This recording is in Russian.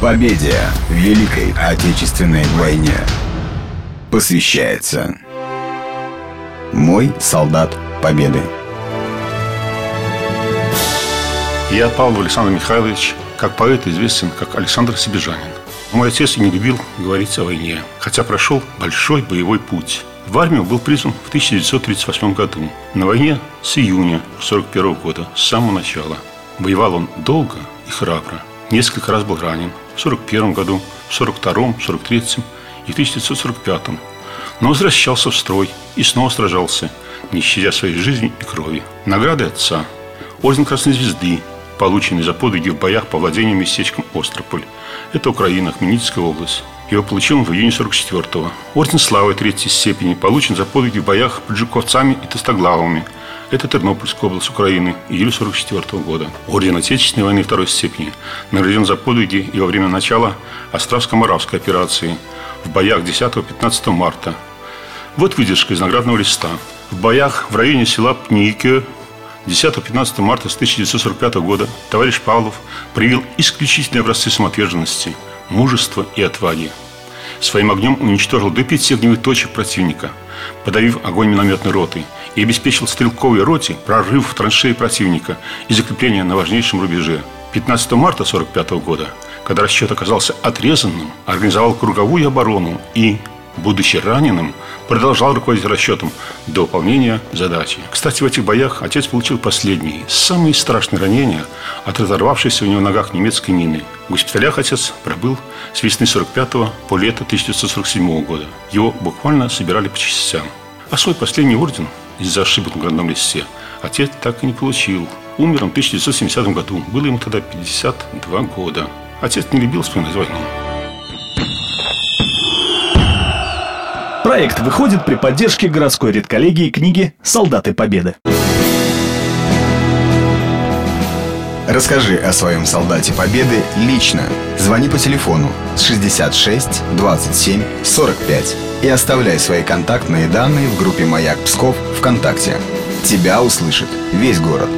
Победе в Великой Отечественной войне посвящается Мой солдат Победы. Я, Павлов Александр Михайлович, как поэт известен как Александр Себежанин. Мой отец не любил говорить о войне, хотя прошел большой боевой путь. В армию был призван в 1938 году. На войне с июня 1941 года, с самого начала. Воевал он долго и храбро. Несколько раз был ранен. В 1941 году, в 1942, 1943 и в 1945. Но возвращался в строй и снова сражался, не щадя своей жизни и крови. Награды отца. Орден Красной Звезды, полученный за подвиги в боях по владению местечком Острополь. Это Украина, Хмельницкая область. Его получил он в июне 44-го. Орден Славы третьей степени получен за подвиги в боях под Жуковцами и Тостоглавами. Это Тернопольская область Украины, июль 44 -го года. Орден Отечественной войны второй степени награжден за подвиги и во время начала Островско-Моравской операции в боях 10-15 марта. Вот выдержка из наградного листа. В боях в районе села Пникио 10-15 марта 1945 года товарищ Павлов проявил исключительные образцы самоотверженности – мужества и отваги. Своим огнем уничтожил до пяти огневых точек противника, подавив огонь минометной роты и обеспечил стрелковой роте прорыв в траншеи противника и закрепление на важнейшем рубеже. 15 марта 1945 года, когда расчет оказался отрезанным, организовал круговую оборону и, будучи раненым, продолжал руководить расчетом до выполнения задачи. Кстати, в этих боях отец получил последние, самые страшные ранения от разорвавшейся у него ногах немецкой мины. В госпиталях отец пробыл с весны 45 по лето 1947 года. Его буквально собирали по частям. А свой последний орден из-за ошибок на гранном листе отец так и не получил. Умер он в 1970 году. Было ему тогда 52 года. Отец не любил вспоминать войну. Проект выходит при поддержке городской редколлегии книги «Солдаты Победы». Расскажи о своем солдате Победы лично. Звони по телефону с 66 27 45 и оставляй свои контактные данные в группе «Маяк Псков» ВКонтакте. Тебя услышит весь город.